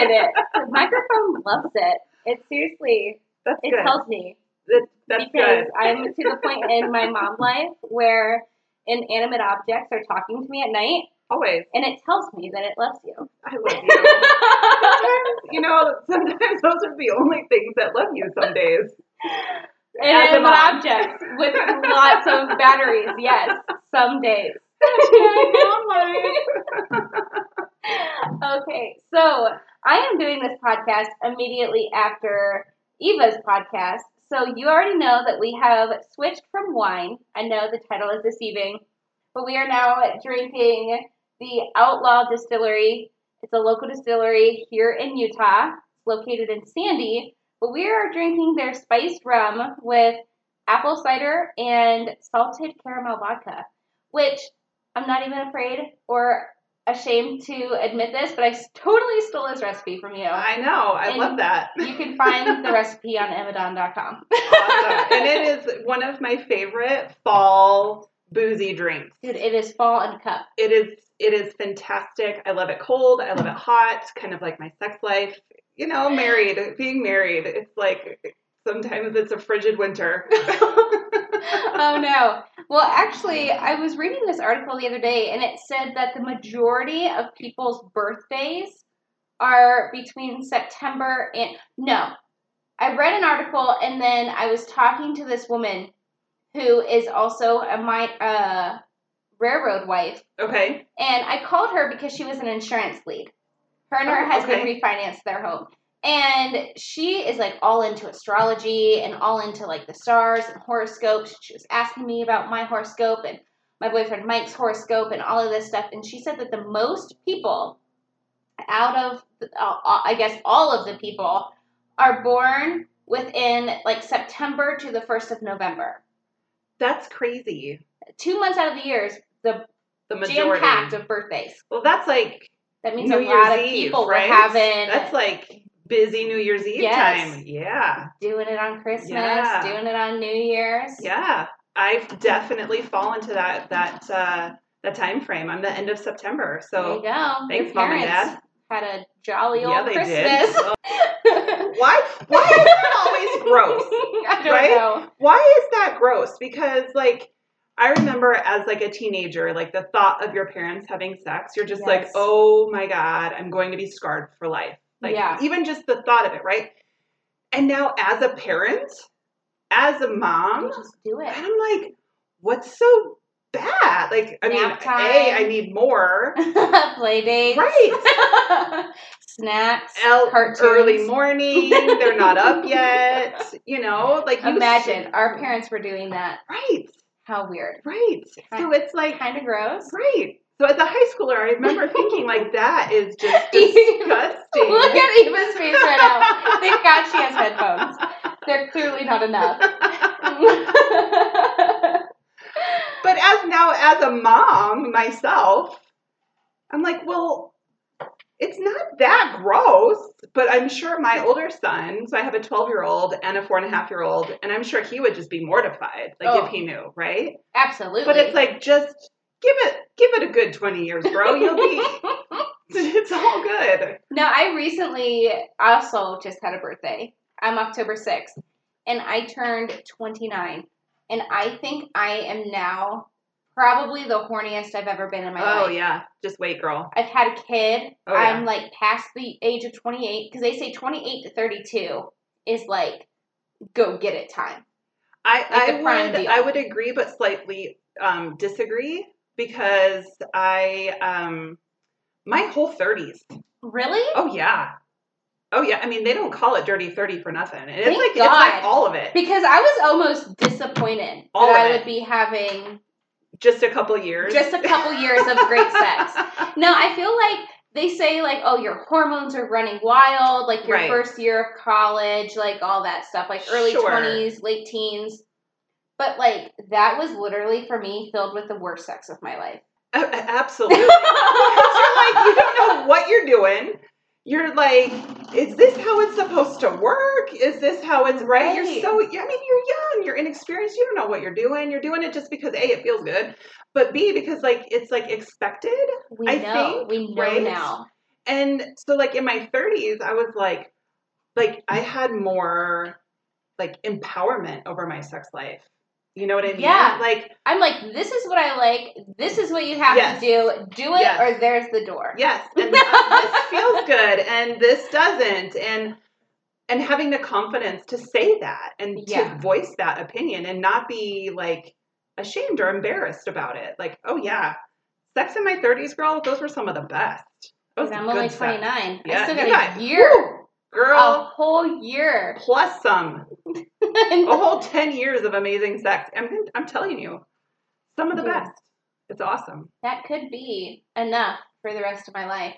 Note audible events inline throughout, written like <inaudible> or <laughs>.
in it. The microphone loves it. It seriously, That's it good. tells me That, that's because good. I'm to the point in my mom life where inanimate objects are talking to me at night, Always. and it tells me that it loves you. I love you. sometimes, you know, sometimes those are the only things that love you some days. Inanimate objects with lots of batteries. Yes, some days. <laughs> <laughs> okay, so I am doing this podcast immediately after Eva's podcast. So you already know that we have switched from wine. I know the title is deceiving, but we are now drinking the Outlaw Distillery. It's a local distillery here in Utah. It's located in Sandy, but we are drinking their spiced rum with apple cider and salted caramel vodka, which I'm not even afraid or ashamed to admit this, but I totally stole this recipe from you. I know. I And love that. You can find <laughs> the recipe on Amazon.com. awesome. And it is one of my favorite fall boozy drinks. Dude, it is fall in a cup. It is it is fantastic. I love it cold. I love it hot. Kind of like my sex life. You know, married, being married. It's like sometimes it's a frigid winter. <laughs> <laughs> oh no. Well, actually, I was reading this article the other day and it said that the majority of people's birthdays are between September and no. I read an article and then I was talking to this woman who is also a my uh railroad wife Okay. and I called her because she was an insurance lead. Her and her Oh, husband okay. refinanced their home. And she is like all into astrology and all into like the stars and horoscopes. She was asking me about my horoscope and my boyfriend Mike's horoscope and all of this stuff. And she said that the most people out of, uh, I guess, all of the people are born within like September to the 1st of November. That's crazy. Two months out of the years, the The jam majority. packed of birthdays. Well, that's like That means New a Year's lot of Eve, people right? were having That's like busy New Year's Eve Yes. time. Yeah. doing it on Christmas, Yeah. doing it on New Year's. Yeah. I've definitely fallen to that that uh that time frame. I'm the end of September. there you So go. thanks, Mom and Dad. had a jolly yeah, old they Christmas. did. <laughs> why why is that always gross? <laughs> I don't Right? know. Why is that gross? Because like I remember as like a teenager, like the thought of your parents having sex, you're just like, oh my God, I'm going to be scarred for life. Like Yeah. even just the thought of it, right? And now as a parent, as a mom, You just do it. and I'm like, what's so bad? Like, I mean, Nap time. A, I need more. <laughs> Play dates. Right. <laughs> Snacks. El- cartoons. early morning, they're not up <laughs> yet. You know, like you Imagine our parents were doing that. Right, How weird. right. So it's like Kind of gross. Right. So as a high schooler, I remember <laughs> thinking like that is just disgusting. <laughs> Look at Eva's face right now. Thank God she has headphones. They're clearly not enough. <laughs> but as now as a mom myself, I'm like, well, it's not that gross. But I'm sure my older son, so I have a 12 year old and a four and a half year old, and I'm sure he would just be mortified, like Oh. if he knew, right? Absolutely. But it's like just give it give it a good 20 years, bro. You'll be <laughs> it's all good. no, I recently also just had a birthday. I'm October 6th, and I turned 29. And I think I am now probably the horniest I've ever been in my Oh life. Oh yeah, just wait, girl. I've had a kid. Oh, yeah. I'm like past the age of 28 because they say 28 to 32 is like go get it time. I, Like I would deal. I would agree, but slightly um, disagree because I um my whole thirties. Really? Oh yeah, oh yeah. I mean, they don't call it dirty thirty for nothing. It's Thank like it's God. like all of it. Because I was almost disappointed All that I would be having Just a couple years. just a couple years of great sex. <laughs> No, I feel like they say like, oh, your hormones are running wild, like your Right. first year of college, like all that stuff, like early Sure. twenties, late teens. But like that was literally for me filled with the worst sex of my life. Absolutely. because <laughs> you're like you don't know what you're doing. you're like, is this how it's supposed to work? Is this how it's right? You're so, I mean, you're young, you're inexperienced, you don't know what you're doing. You're doing it just because A, it feels good, but B, because like it's like expected. We I know. think, we know right? now. And so, like in my 30s, I was like, like I had more like empowerment over my sex life. You know what I mean? Yeah. Like, I'm like, this is what I like. This is what you have Yes. to do. Do it, Yes. or there's the door. yes, and this feels <laughs> good, and this doesn't, and and having the confidence to say that and Yeah. to voice that opinion and not be like ashamed or embarrassed about it. Like, oh yeah, sex in my 30s, girl, those were some of the best. And I'm only sex. 29. I Yeah, still you got a year, Woo, a whole year. plus some. <laughs> a whole 10 years of amazing sex. I'm, I'm telling you, some of the Yeah. best. It's awesome. that could be enough for the rest of my life.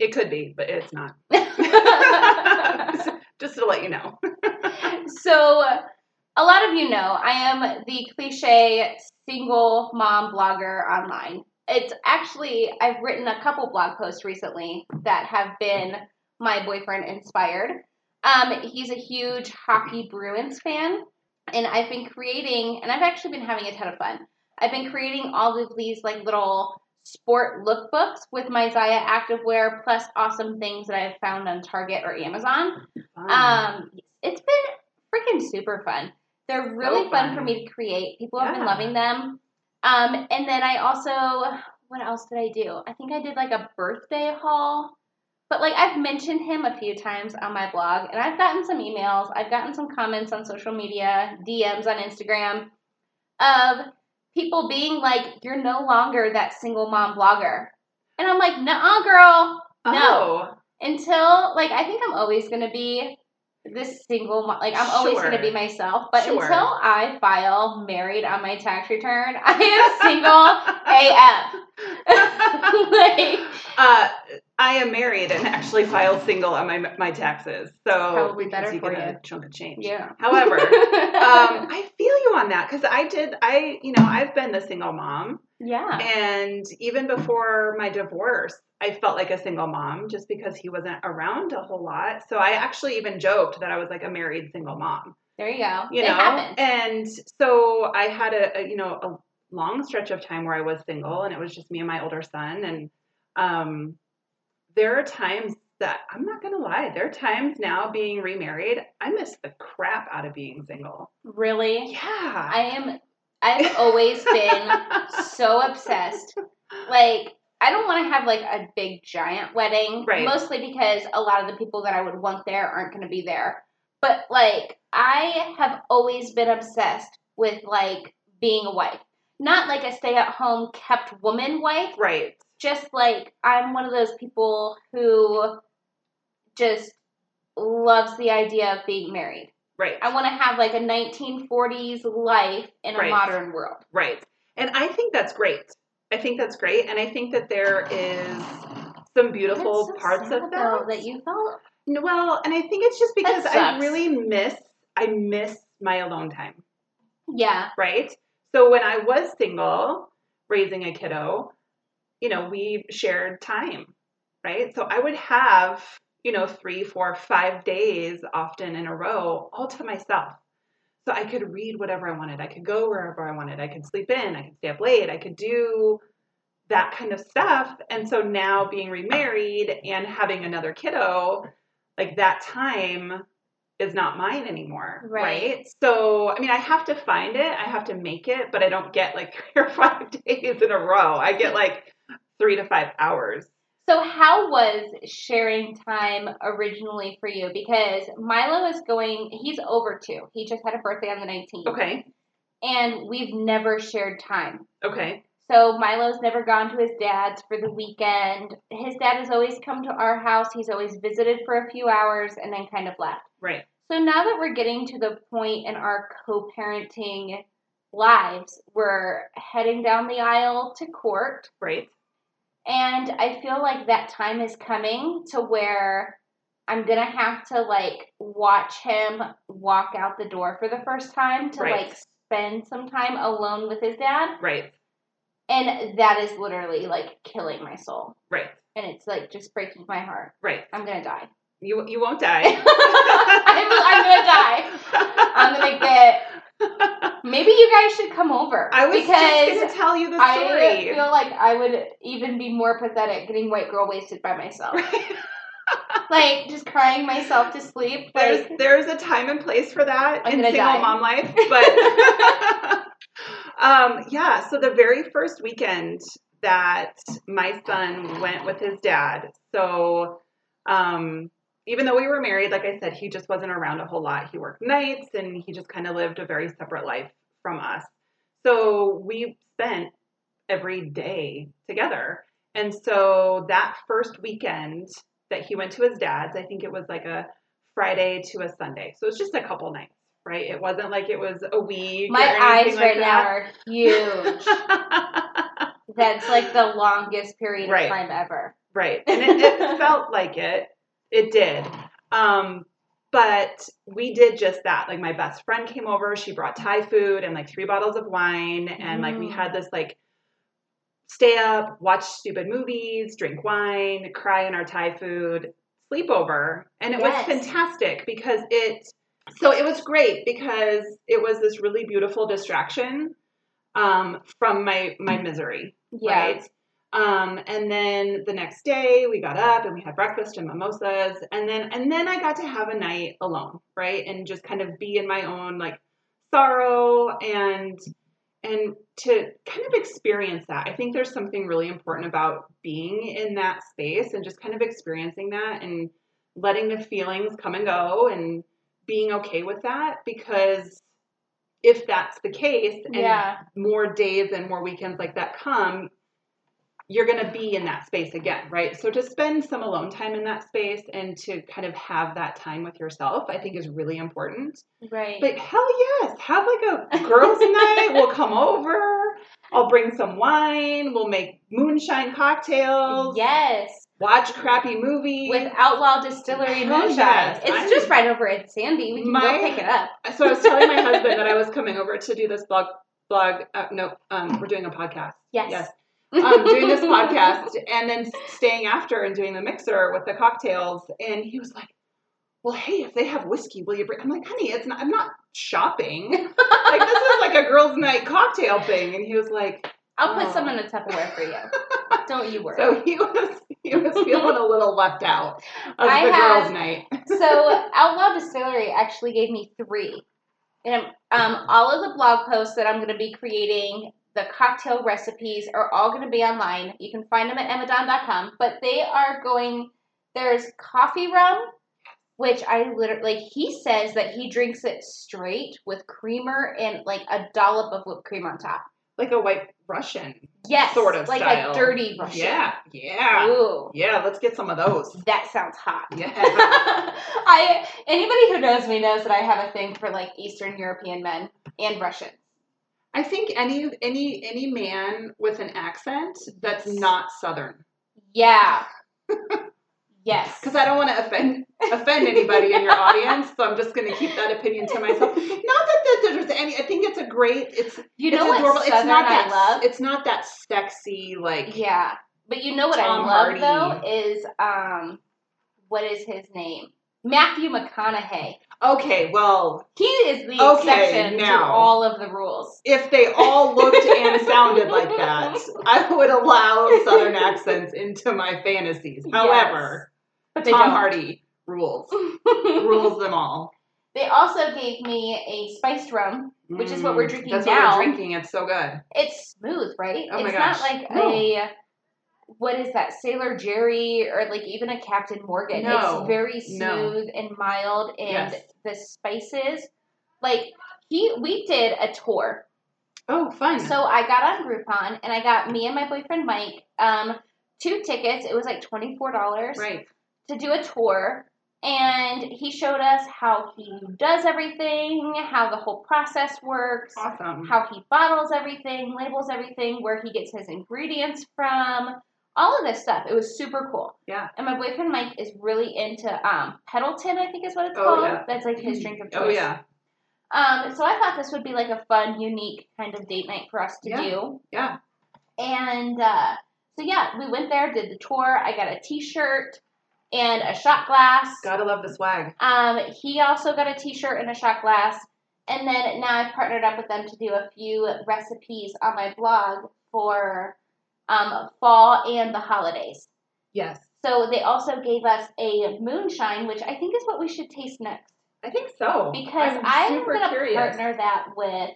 It could be, but it's not. <laughs> <laughs> Just to let you know. so, a lot of you know I am the cliche single mom blogger online. It's actually, I've written a couple blog posts recently that have been my boyfriend inspired. Um, he's a huge hockey Bruins fan, and I've been creating, and I've actually been having a ton of fun. I've been creating all of these like little sport lookbooks with my Zaya activewear plus awesome things that I've found on Target or Amazon. Um, it's been freaking super fun. They're really So fun. fun. for me to create. People have been loving them. Um, and then I also, what else did I do? I think I did like a birthday haul. But like I've mentioned him a few times on my blog, and I've gotten some emails. I've gotten some comments on social media, DMs on Instagram, of people being like, "You're no longer that single mom blogger," and I'm like, "Nuh-uh, girl." no. oh, until like I think I'm always gonna be this single mo- like I'm always gonna be myself. But Sure. until I file married on my tax return, <laughs> I am single AF. <laughs> like <laughs> uh, I am married and actually filed single on my my taxes, so Probably better you for get a you. chunk of change. yeah. However, <laughs> um, I feel you on that because I did. I you know I've been the single mom, yeah. and even before my divorce, I felt like a single mom just because he wasn't around a whole lot. So I actually even joked that I was like a married single mom. There you go. you it know happens. and so i had a, a you know a long stretch of time where i was single and it was just me and my older son and um there are times that i'm not gonna lie there are times now being remarried i miss the crap out of being single really. yeah I am I've always been so obsessed. Like, I don't want to have like a big giant wedding, Right. mostly because a lot of the people that I would want there aren't going to be there. But like, I have always been obsessed with like being a wife. Not like a stay at home kept woman wife, right just like I'm one of those people who just loves the idea of being married. right I want to have like a 1940s life in a modern world. Right. And I think that's great. I think that's great. And I think that there is some beautiful so parts of that. that you felt Well, and I think it's just because I really miss I miss my alone time, yeah right? So when I was single, raising a kiddo, you know, we shared time, right? So I would have, you know, three, four, five days often in a row all to myself. So I could read whatever I wanted. I could go wherever I wanted. I could sleep in. I could stay up late. I could do that kind of stuff. And so now being remarried and having another kiddo, like that time is not mine anymore. Right. Right. So, I mean, I have to find it, I have to make it, but I don't get like <laughs> three or five <laughs> days in a row. I get like three to five hours. so how was sharing time originally for you because milo is going he's over two he just had a birthday on the 19th Okay. and we've never shared time Okay. so milo's never gone to his dad's for the weekend his dad has always come to our house he's always visited for a few hours and then kind of left Right. So now that we're getting to the point in our co parenting lives, we're heading down the aisle to court. Right. And I feel like that time is coming to where I'm to have to like watch him walk out the door for the first time to Right. like spend some time alone with his dad. Right. And that is literally like killing my soul. Right. and it's like just breaking my heart. Right. I'm gonna die. You you won't die. <laughs> I'm, I'm gonna die. <laughs> I'm gonna get. Maybe you guys should come over. I was just gonna tell you the story. I feel like I would even be more pathetic getting white girl wasted by myself. <laughs> like just crying myself to sleep. there's Like there's a time and place for that I'm in single die. mom life, <laughs> but <laughs> um, yeah. So the very first weekend that my son went with his dad, so um, even though we were married, like I said, he just wasn't around a whole lot. He worked nights and he just kind of lived a very separate life from us. So we spent every day together. And so that first weekend that he went to his dad's, I think it was like a Friday to a Sunday. So it's just a couple nights, right? It wasn't like it was a week. my or eyes anything right like now are huge. <laughs> That's like the longest period Right. of time ever. Right. And it, it felt like it. It did. Um, but we did just that. Like my best friend came over, she brought Thai food and like three bottles of wine. And like we Mm. had this like stay up, watch stupid movies, drink wine, cry in our Thai food, sleepover. And it was fantastic because it so it was great because it was this really beautiful distraction um, from my my misery Yeah. right? Um, and then the next day we got up and we had breakfast and mimosas, and then and then I got to have a night alone, right, and just kind of be in my own like sorrow and and to kind of experience that. I think there's something really important about being in that space and just kind of experiencing that and letting the feelings come and go and being okay with that because if that's the case and Yeah. more days and more weekends like that come, you're going to be in that space again, right? So to spend some alone time in that space and to kind of have that time with yourself, I think is really important. Right. But hell yes, have like a girls' <laughs> night. We'll come over. I'll bring some wine. We'll make moonshine cocktails. yes. Watch crappy movies. With Outlaw Distillery Moonshine. yes. It's I'm- just right over at Sandy. We can My- go pick it up. <laughs> so I was telling my <laughs> husband that I was coming over to do this blog. Blog. Uh, no, um, we're doing a podcast. Yes. Yes. Um, <laughs> doing this podcast and then staying after and doing the mixer with the cocktails. And he was like, "Well, hey, if they have whiskey, will you bring?" I'm like, "Honey, it's not. I'm not shopping. <laughs> like this is like a girls' night cocktail thing." And he was like, I'll put Oh. some in a Tupperware for you. Don't you worry. <laughs> "So he was he was feeling a little left out of I the girls' night." so Outlaw Distillery actually gave me three. And um, all of the blog posts that I'm going to be creating, the cocktail recipes are all going to be online. You can find them at emmadon.com. But they are going. There's coffee rum, which I literally like. He says that he drinks it straight with creamer and like a dollop of whipped cream on top. Like a white Russian Yes, sort of like style. a dirty Russian. Yeah, yeah, Ooh, yeah. Let's get some of those. that sounds hot. Yeah. <laughs> I anybody who knows me knows that I have a thing for like Eastern European men and Russians. I think any any any man with an accent that's not Southern, Yeah. <laughs> yes. because I don't want to offend offend anybody in your audience, so I'm just going to keep that opinion to myself. <laughs> Not that, there's any. I think it's a great. It's You it's know what adorable. It's not that. I love? It's not that sexy like. yeah. But you know what Tom I love Hardy. though is um what is his name? Matthew McConaughey. Okay, well, He is the Okay, exception to all of the rules. if they all looked and sounded like that, <laughs> I would allow Southern accents into my fantasies. However, But they Tom don't. Hardy rules <laughs> rules them all. They also gave me a spiced rum. Which is what we're mm, drinking That's now. what we're drinking. It's so good. It's smooth, right? Oh my it's gosh. not like No. a what is that, Sailor Jerry or like even a Captain Morgan. No. It's very No. smooth and mild and Yes. the spices like he we did a tour. Oh, fun. So I got on Groupon and I got me and my boyfriend Mike um two tickets. It was like twenty four dollars right. to do a tour. And he showed us how he does everything, how the whole process works Awesome. how he bottles everything, labels everything, where he gets his ingredients from, all of this stuff. It was super cool. Yeah. And my boyfriend Mike is really into um Pendleton, I think is what it's Oh, called. yeah. That's like his drink of choice. Oh yeah. Um, so I thought this would be like a fun, unique kind of date night for us to Yeah. do. Yeah. And uh, So yeah, we went there, did the tour. I got a T-shirt and a shot glass. Gotta love the swag. Um, he also got a T-shirt and a shot glass. And then now I've partnered up with them to do a few recipes on my blog for um, fall and the holidays. Yes. So they also gave us a moonshine, which I think is what we should taste next. I think so. Because I'm I'm, super gonna curious. partner that with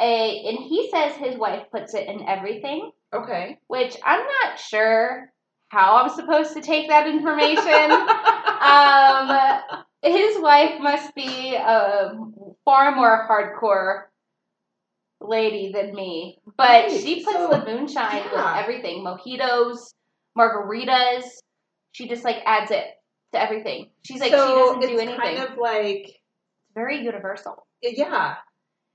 a, and he says his wife puts it in everything, Okay. which I'm not sure how I'm supposed to take that information. <laughs> um, his wife must be a far more hardcore lady than me, but Right, she puts so, the moonshine with everything: mojitos, margaritas. She just like adds it to everything. She's like so she doesn't do anything. It's kind of like very universal. yeah,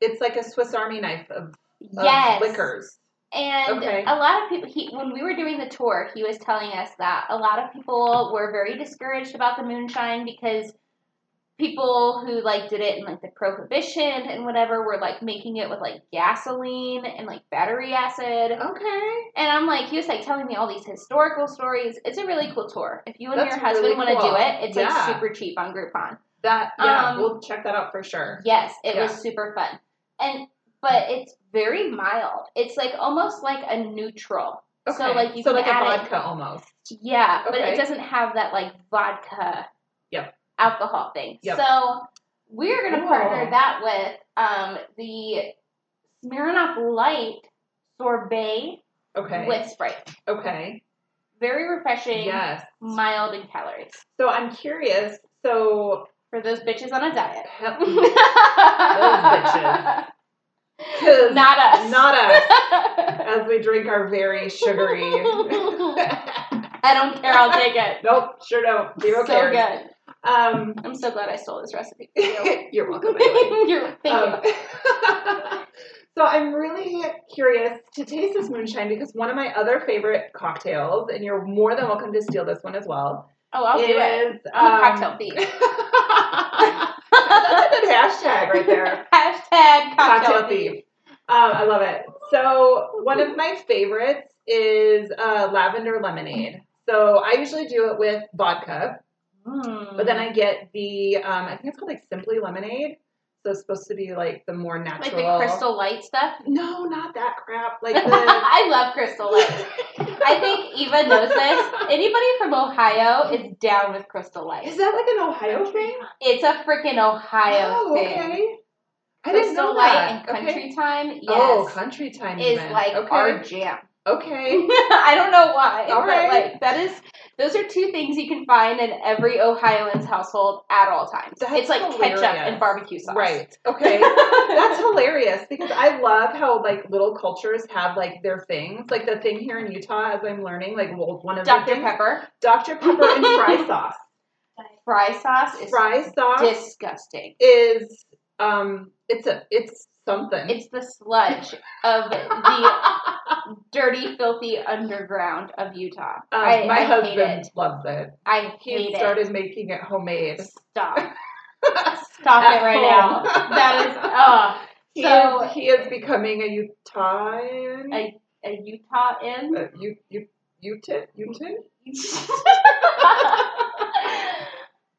it's like a Swiss Army knife of, of yes, liquors. And Okay. a lot of people, he, when we were doing the tour, he was telling us that a lot of people were very discouraged about the moonshine because people who like did it in like the prohibition and whatever were like making it with like gasoline and like battery acid. Okay. And I'm like, he was like telling me all these historical stories. It's a really cool tour. If you and That's your husband really want to cool. do it, it's Yeah. like super cheap on Groupon. That yeah, Um, we'll check that out for sure. Yes, it was super fun. And but it's very mild. It's like almost like a neutral. Okay. So like you so can like a add it- vodka almost. Yeah, but it doesn't have that like vodka Yep. Alcohol thing. Yep. So we're gonna Cool. partner that with um the Smirnoff Light sorbet Okay. with Sprite. okay. Very refreshing, Yes. mild in calories. So I'm curious. So For those bitches on a diet. Hell- bitches. <laughs> Not us. Not us. <laughs> As we drink our very sugary. <laughs> I don't care. I'll take it. nope, sure don't. Zero so cares. good. Um, I'm so glad I stole this recipe you. <laughs> you're welcome. You're, <laughs> thank Um, you. <laughs> so I'm really curious to taste this moonshine because one of my other favorite cocktails, and you're more than welcome to steal this one as well. Oh, I'll do it. I'm a um, cocktail thief. That's a good hashtag right there. Hashtag cocktail, Cocktail thief. thief. Um, I love it. So one of my favorites is uh, lavender lemonade. So I usually do it with vodka, Mm. but then I get the um, I think it's called like Simply Lemonade. So it's supposed to be like the more natural, like the crystal light stuff. No, not that crap. <laughs> Like the. I love crystal light. I think Eva knows this. <laughs> Anybody from Ohio is down with crystal light. Is that like an Ohio thing? It's a freaking Ohio oh, thing. okay. I didn't Crystal know light that. and Okay. country time, yes, Oh, country time is even. like okay. our jam. Okay. <laughs> I don't know why, All but right. like that is those are two things you can find in every Ohioan's household at all times. That's it's like ketchup and barbecue sauce. Right. Okay. <laughs> That's <laughs> hilarious because I love how like little cultures have like their things. Like the thing here in Utah, as I'm learning, like one of the Dr. things, Pepper. Dr. Pepper and fry sauce. Fry sauce is Fry sauce disgusting. is um, it's a it's something. It's the sludge of the <laughs> dirty, filthy underground of Utah. um, I, my I husband it. loves it. I He hate started making it homemade. <laughs> it. Stop. Stop At it right home. now. That is oh He So- is he is becoming a Utahian. a, a Utah in. Uh, you you Utin Utin. <laughs>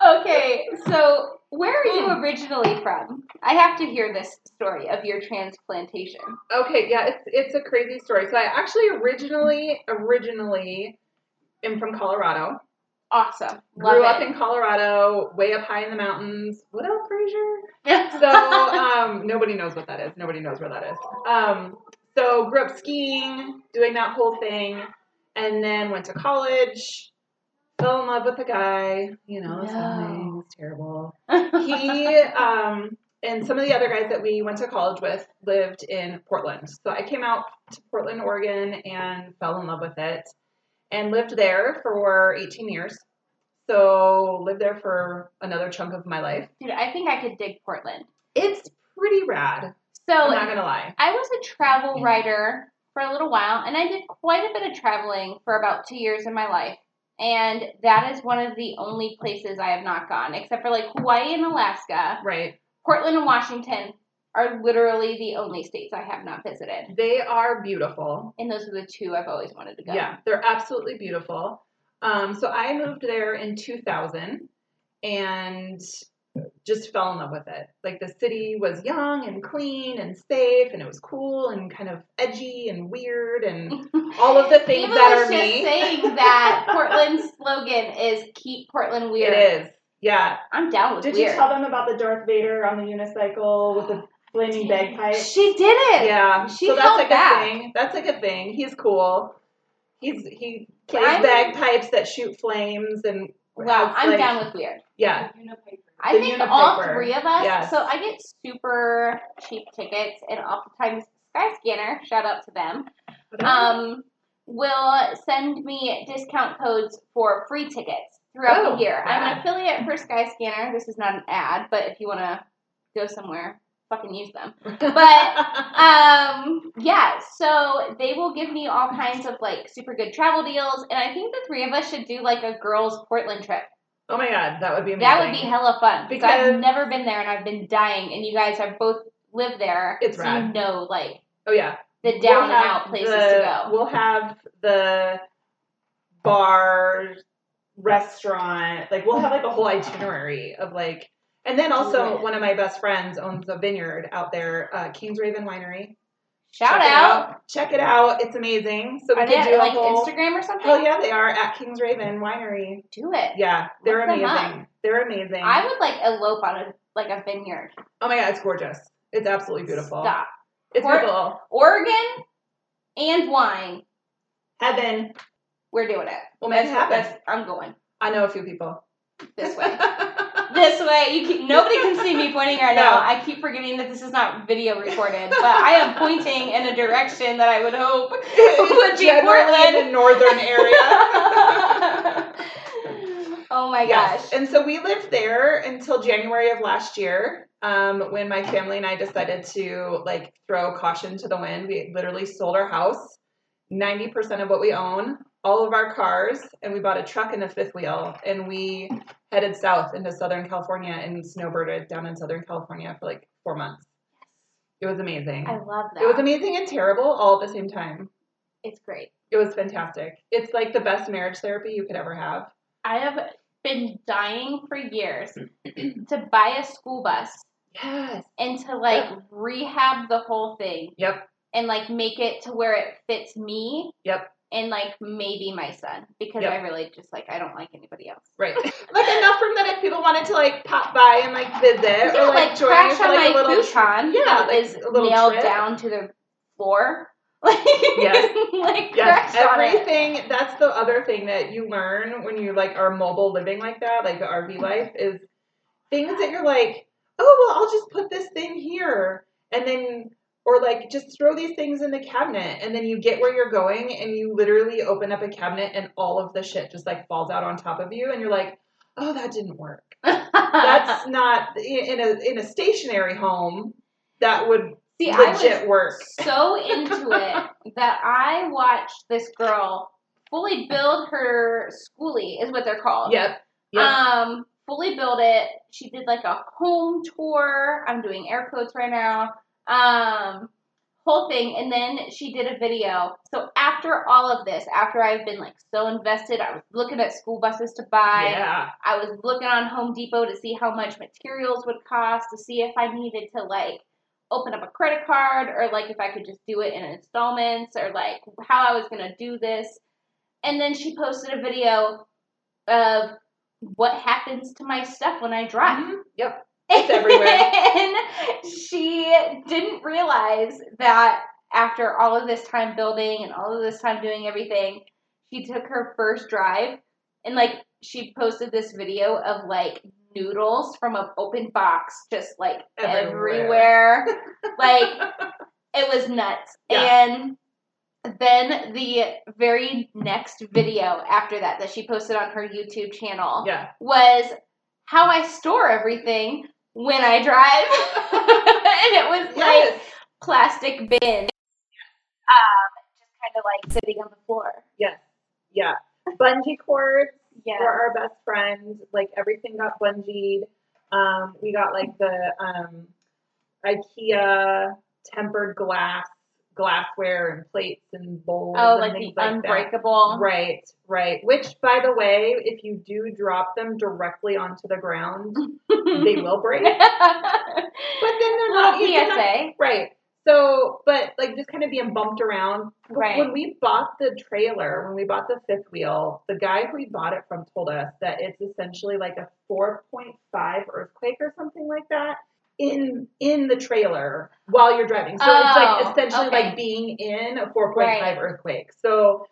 okay, so where are you originally from? I have to hear this story of your transplantation. Okay, yeah, it's it's a crazy story. So I actually originally originally am from Colorado. Awesome. Love Grew it. up in Colorado, way up high in the mountains. What else, Fraser? <laughs> So um, nobody knows what that is. Nobody knows where that is. Um, so grew up skiing, doing that whole thing, and then went to college. Fell in love with a guy. You know, No. Whole thing was terrible. he um, and some of the other guys that we went to college with lived in Portland. So I came out to Portland, Oregon, and fell in love with it, and lived there for 18 years. So lived there for another chunk of my life. Dude, I think I could dig Portland. It's pretty rad. So I'm not gonna lie. I was a travel writer for a little while, and I did quite a bit of traveling for about two years in my life. And that is one of the only places I have not gone, except for like Hawaii and Alaska, Right. Portland and Washington, are literally the only states I have not visited. They are beautiful. And those are the two I've always wanted to go. Yeah, they're absolutely beautiful. Um, so I moved there in 2000 and just fell in love with it. Like the city was young and clean and safe, and it was cool and kind of edgy and weird and <laughs> all of the things that was are just me. saying that Portland's <laughs> slogan is "Keep Portland Weird." It is. Yeah. I'm down with Did weird. you tell them about the Darth Vader on the unicycle with the flaming bagpipe? She did it. Yeah. She so that's held a good back. thing. That's a good thing. He's cool. He's he plays I'm- bagpipes that shoot flames and Wow, has, I'm like- down with weird. Yeah. I The think all three of us. Yes. So I get super cheap tickets, and oftentimes Skyscanner, shout out to them, um, will send me discount codes for free tickets throughout Oh, the year. I'm an affiliate for Skyscanner. This is not an ad, but if you want to go somewhere, fucking use them. But <laughs> um, yeah, so they will give me all kinds of like super good travel deals, and I think the three of us should do like a girls' Portland trip. Oh my god, that would be amazing. That would be hella fun because I've never been there and I've been dying, and you guys have both lived there, It's so rad. you know like Oh yeah. the We'll down and out places the- to go. We'll have the bar, restaurant, like we'll have like a whole itinerary of like, and then also one of my best friends owns a vineyard out there, uh, Kings Raven Winery. Shout it out! Check it out. It's amazing. So we Are could at, do a like whole. Instagram or something? Hell yeah, they are at Kings Raven Winery. Do it. Yeah, they're Look amazing. They're amazing. I would like elope on a like a vineyard. oh my god, it's gorgeous. It's absolutely beautiful. Stop. It's Or- beautiful. Oregon and wine. Heaven. We're doing it. We'll make it happen. I'm going I know a few people. this way. <laughs> this way. You keep, nobody can see me pointing right No. now. I keep forgetting that this is not video recorded, but I am pointing in a direction that I would hope <laughs> would be Portland. in the northern area. <laughs> oh my Yes. gosh. And so we lived there until January of last year. Um, when my family and I decided to like throw caution to the wind, we literally sold our house, 90% of what we own, all of our cars, and we bought a truck and a fifth wheel, and we headed south into Southern California and snowbirded down in Southern California for like four months. It was amazing. I love that. It was amazing and terrible all at the same time. It's great. It was fantastic. It's like the best marriage therapy you could ever have. I have been dying for years to buy a school bus Yes. and to like rehab the whole thing Yep. and like make it to where it fits me Yep. And like maybe my son because Yep. I really just like I don't like anybody else. Right. <laughs> like enough room that if people wanted to like pop by and like visit Yeah, or like, like join crash you for on like my a little futon yeah, that like is a little nailed trip. down to the floor. <laughs> Like Yes. <laughs> like Yes, crashed on it. everything. That's the other thing that you learn when you like are mobile living like that, like the RV life, is things that you're like, oh well, I'll just put this thing here, and then or like just throw these things in the cabinet, and then you get where you're going, and you literally open up a cabinet, and all of the shit just like falls out on top of you, and you're like, oh, that didn't work. <laughs> That's not in a in a stationary home. That would See, I legit was work. so into it <laughs> that I watched this girl fully build her schoolie is what they're called. Yep. Yep. Um, fully build it. She did like a home tour. I'm doing air quotes right now. Um, whole thing, and then she did a video. So after all of this, after I've been like so invested, I was looking at school buses to buy. yeah. I was looking on Home Depot to see how much materials would cost, to see if I needed to like open up a credit card or like if I could just do it in installments or like how I was going to do this. And then she posted a video of what happens to my stuff when I drive. Mhm. Yep. It's <laughs> everywhere. and didn't realize that after all of this time building and all of this time doing everything, she took her first drive and like she posted this video of like noodles from an open box just like Everywhere. everywhere. like it was nuts. <laughs> Yeah. And then the very next video after that that she posted on her YouTube channel Yeah. was how I store everything when I drive. <laughs> and it was like plastic bin. Um, just kind of like sitting on the floor. Yes. Yeah. Bungee cords Yeah. were our best friends. Like everything got bungeed. Um, we got like the um, IKEA tempered glass, glassware and plates and bowls. Oh, and like the like that. unbreakable. Right, right. Which, by the way, if you do drop them directly onto the ground, <laughs> they will break. <laughs> But then they're not. they're not- PSA. Right. So, but like just kind of being bumped around. Right. When we bought the trailer, when we bought the fifth wheel, the guy who we bought it from told us that it's essentially like a 4.5 earthquake or something like that in in the trailer while you're driving. So it's Oh, like essentially okay. like being in a 4.5 Right. earthquake. So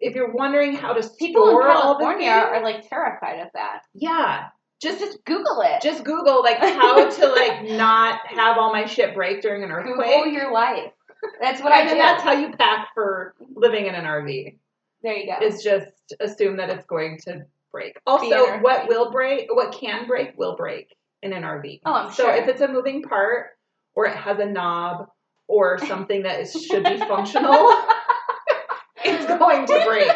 if you're wondering how to People in store all the California are like terrified of that. yeah, Just just Google it. just Google like how <laughs> to like not have all my shit break during an Google earthquake. your life. That's what I do. that's how you pack for living in an RV. there you go. Is just assume that it's going to break. Also, what will break, what can break, will break in an RV. Oh, I'm so sure. if it's a moving part or it has a knob or <laughs> something that is should be functional, <laughs> it's going to break.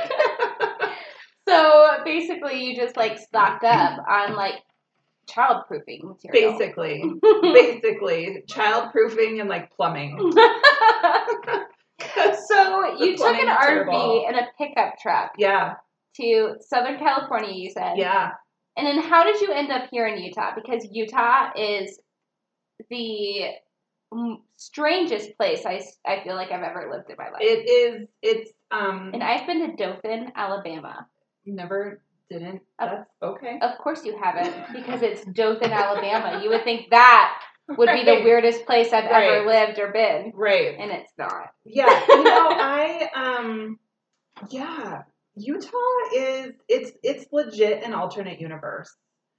So basically, you just like stock up on like childproofing material. Basically, <laughs> basically, child proofing and like plumbing. so you took an RV and a pickup truck Yeah, to Southern California. You said, yeah. And then how did you end up here in Utah? Because Utah is the strangest place I, I feel like I've ever lived in my life. It is. It's um. and I've been to Dothan, Alabama. Never didn't. That's okay. Of course you haven't, because it's Dothan, Alabama. You would think that would be the weirdest place I've ever lived or been, Right. and it's not. Yeah. You know, <laughs> I um. Yeah. Utah is it's it's legit an alternate universe.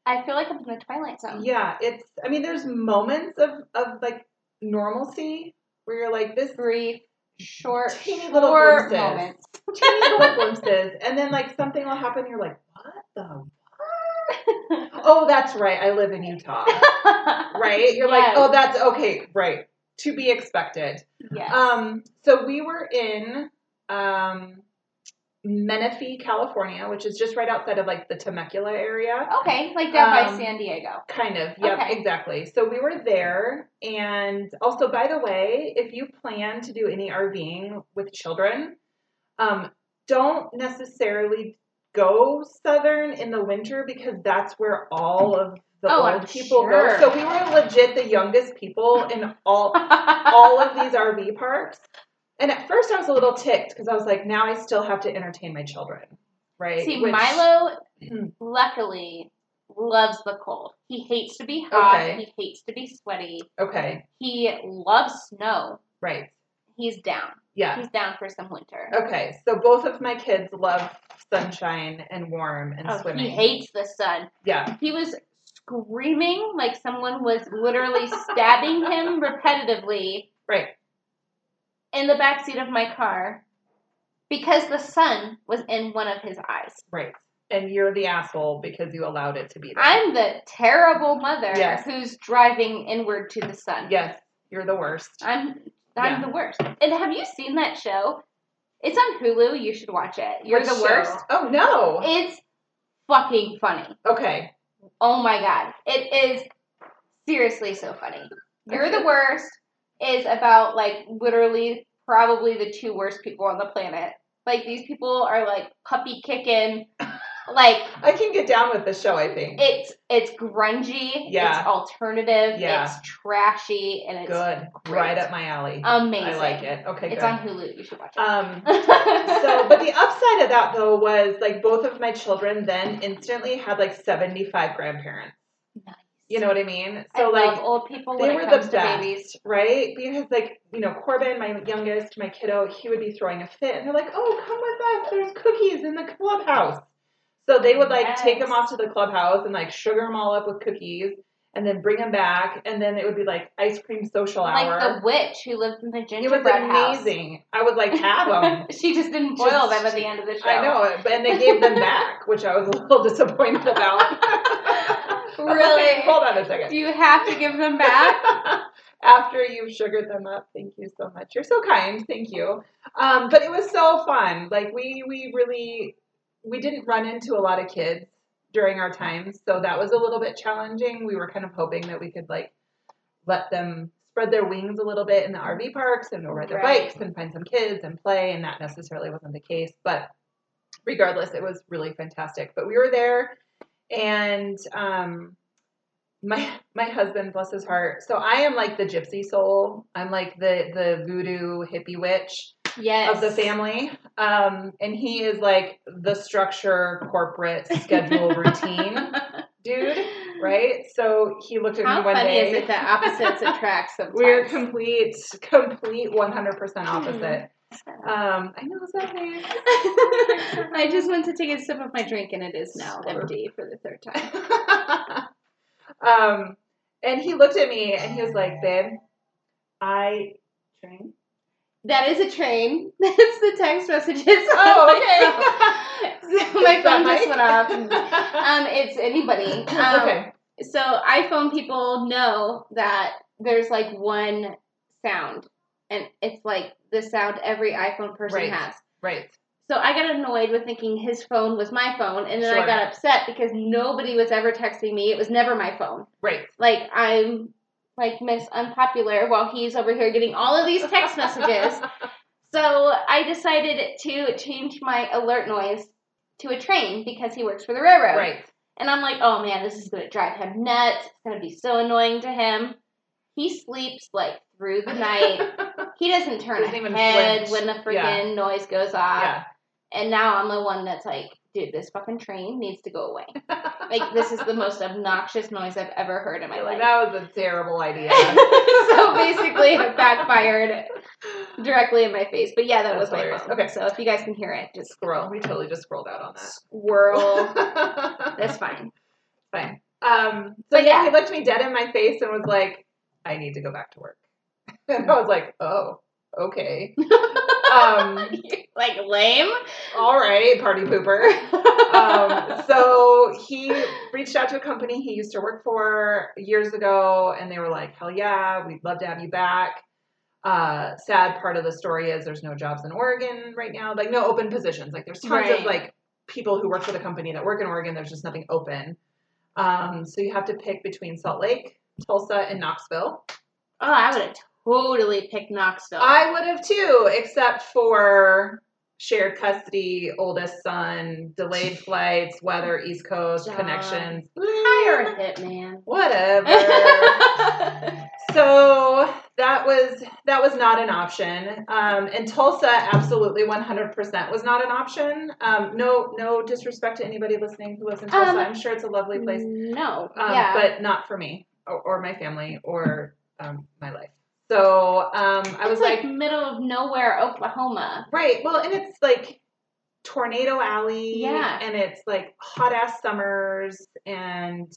I feel like I'm in the Twilight Zone. Yeah. It's. I mean, there's moments of of like normalcy where you're like this Brief, short, Teeny little short glimpses. moments. teeny little <laughs> glimpses, and then like something will happen. You're like, what the. What? Oh, that's right. I live in Utah. <laughs> Right? You're like, oh, that's okay. Right. To be expected. yes. Um, so we were in um, Menifee, California, which is just right outside of like the Temecula area. okay, like down by um, San Diego. Kind of. Yep, Okay. exactly. So we were there. And also, by the way, if you plan to do any RVing with children, um, don't necessarily go southern in the winter because that's where all of the Oh, old I'm people sure. go. So we were legit the youngest people in all all of these <laughs> RV parks. And at first, I was a little ticked because I was like, now I still have to entertain my children, right? See, Which- Milo, <clears throat> luckily, loves the cold. He hates to be hot. Okay. He hates to be sweaty. Okay, He loves snow. right. He's down. Yeah. He's down for some winter. Okay, so both of my kids love sunshine and warm and Oh, swimming. he hates the sun. yeah, He was screaming like someone was literally stabbing him repetitively right. In the backseat of my car because the sun was in one of his eyes. Right. And you're the asshole because you allowed it to be there. I'm the terrible mother Yes. who's driving inward to the sun. yes, you're the worst. I'm I'm Yeah. the worst. And have you seen that show? It's on Hulu. You should watch it. You're What the show? worst. Oh no. It's fucking funny. okay. Oh my god. It is seriously so funny. You're the worst is about like literally probably the two worst people on the planet. Like these people are like puppy kicking. <laughs> Like I can get down with this show. I think. it's it's grungy, Yeah. it's alternative, Yeah. it's trashy, and it's Good. great. Right up my alley. amazing. I like it. Okay. It's good. on Hulu. You should watch it. Um. <laughs> so, but the upside of that though was like both of my children then instantly had like 75 grandparents. You know what I mean? I So like love old people they were the best, babies. right? Because like you know Corbin, my youngest, my kiddo, he would be throwing a fit, and they're like, "Oh, come with us. There's cookies in the clubhouse." So they would like take Yes. them off to the clubhouse and like sugar them all up with cookies, and then bring them back, and then it would be like ice cream social Like hour. the witch who lived in the it was gingerbread house. amazing. I would like have them. <laughs> she just didn't Just- boil them at the end of the show. I know, and they gave them back, which I was a little <laughs> disappointed about. <laughs> Really? Hold on a second. Do you have to give them back? <laughs> After you've sugared them up, thank you so much. You're so kind. Thank you. Um, but it was so fun. Like we we really we didn't run into a lot of kids during our time, so that was a little bit challenging. We were kind of hoping that we could like let them spread their wings a little bit in the RV parks and go ride their Right. bikes and find some kids and play, and that necessarily wasn't the case. But regardless, it was really fantastic. But we were there, and um, my my husband, bless his heart. So I am like the gypsy soul. I'm like the the voodoo hippie witch Yes. of the family. Um, and he is like the structure, corporate, schedule, <laughs> routine dude, right? So he looked at How me one funny day. is it that opposites attract <laughs> sometimes? We're complete, complete 100% opposite. Um, I know, nice? <laughs> I just went to take a sip of my drink and it is now empty for the third time. <laughs> um, and he looked at me and he was like, babe, I train. That is a train. <laughs> That's the text messages. Oh, okay. so my phone just went off. Um, it's anybody. Um, okay. So iPhone people know that there's like one sound, and it's like the sound every iPhone person Right. has. Right. So I got annoyed with thinking his phone was my phone, and then Sure. I got upset because nobody was ever texting me. It was never my phone. Right. Like I'm like Miss Unpopular while he's over here getting all of these text messages. <laughs> So I decided to change my alert noise to a train because he works for the railroad. Right. And I'm like, oh man, this is gonna drive him nuts. It's gonna be so annoying to him. He sleeps like through the night. <laughs> He doesn't turn Doesn't a head flinch. when the freaking Yeah. noise goes off. yeah. And now I'm the one that's like, dude, this fucking train needs to go away. <laughs> Like this is the most obnoxious noise I've ever heard in my life. that was a terrible idea. <laughs> so basically, it backfired directly in my face. But yeah, that That's was my hilarious. phone. Okay. So if you guys can hear it, just Squirrel. We totally just scrolled out on that. that. That's fine. fine. Um, so But yeah, yeah. he looked me dead in my face and was like, "I need to go back to work." <laughs> And I was like, "Oh, okay." <laughs> um, <laughs> like lame. all right, party pooper. um, so he reached out to a company he used to work for years ago, and they were like, "Hell yeah, we'd love to have you back." Uh, sad part of the story is there's no jobs in Oregon right now, like no open positions. Like there's tons Right. of like people who work for the company that work in Oregon. There's just nothing open. Um, so you have to pick between Salt Lake, Tulsa, and Knoxville. Oh, I would have totally picked Knoxville. I would have too, except for shared custody, oldest son, delayed <laughs> flights, weather, East Coast Job. connections. hire a hitman. Whatever. <laughs> so that was that was not an option. Um, and Tulsa absolutely 100% was not an option. Um, no no disrespect to anybody listening who lives in Tulsa. Um, I'm sure it's a lovely place, No. um, yeah. but not for me or, or my family or um, my life. So um, I was it's like, middle of nowhere, Oklahoma. Right. Well, and it's like Tornado Alley. Yeah. And it's like hot ass summers and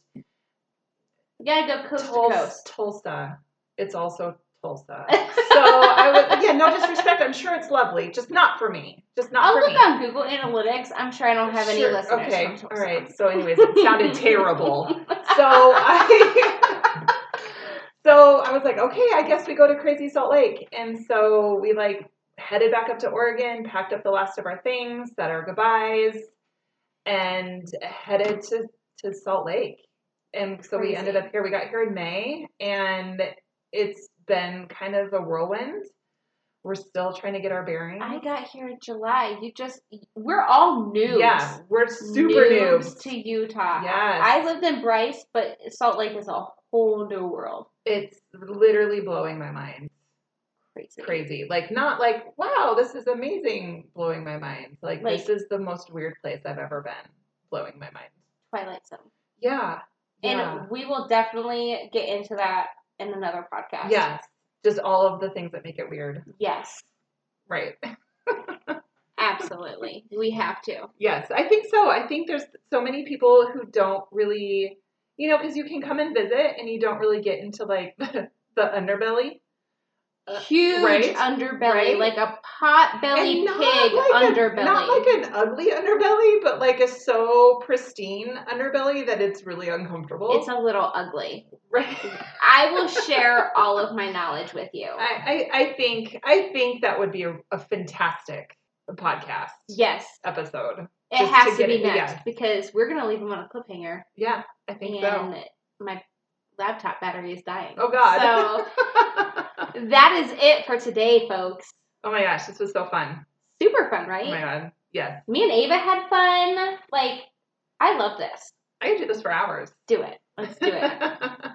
yeah, gotta go coast to Tulsa. coast. Tulsa. It's also Tulsa. <laughs> so I was yeah, no disrespect. I'm sure it's lovely, just not for me. Just not I'll for look me. on Google Analytics. I'm sure I don't have any Sure, listeners. Okay. All right. So, anyways, it sounded <laughs> terrible. So I. <laughs> So I was like, okay, I guess we go to Crazy Salt Lake. And so we like headed back up to Oregon, packed up the last of our things, said our goodbyes, and headed to, to Salt Lake. And so we ended up here. We got here in May, and it's been kind of a whirlwind. We're still trying to get our bearings. I got here in July. You just, we're all new. Yeah, we're super new to Utah. Yes. I lived in Bryce, but Salt Lake is a whole new world. It's literally blowing my mind. Crazy. Crazy. Like, not like, wow, this is amazing, blowing my mind. Like, Like- this is the most weird place I've ever been, blowing my mind. Twilight Zone. Yeah. And yeah. we will definitely get into that in another podcast. Yes. Just all of the things that make it weird. Yes. Right. <laughs> Absolutely. we have to. Yes, I think so. I think there's so many people who don't really, you know, because you can come and visit and you don't really get into like <laughs> the, the underbelly. Uh, Huge right? underbelly, Right? like a pot belly And not pig like a- underbelly. not like an ugly underbelly, but like a so pristine underbelly that it's really uncomfortable. it's a little ugly. right. I will <laughs> share all of my knowledge with you. I, I, I think I think that would be a, a fantastic podcast yes, episode. It has to to, be it- next yeah. because we're gonna leave them on a cliffhanger, Yeah, I think and so. my laptop battery is dying. Oh God. So <laughs> that is it for today, folks. oh my gosh, this was so fun. Super fun, right? Oh my god. Yes. Me and Ava had fun. Like, I love this. I could do this for hours. Do it. Let's do it. <laughs>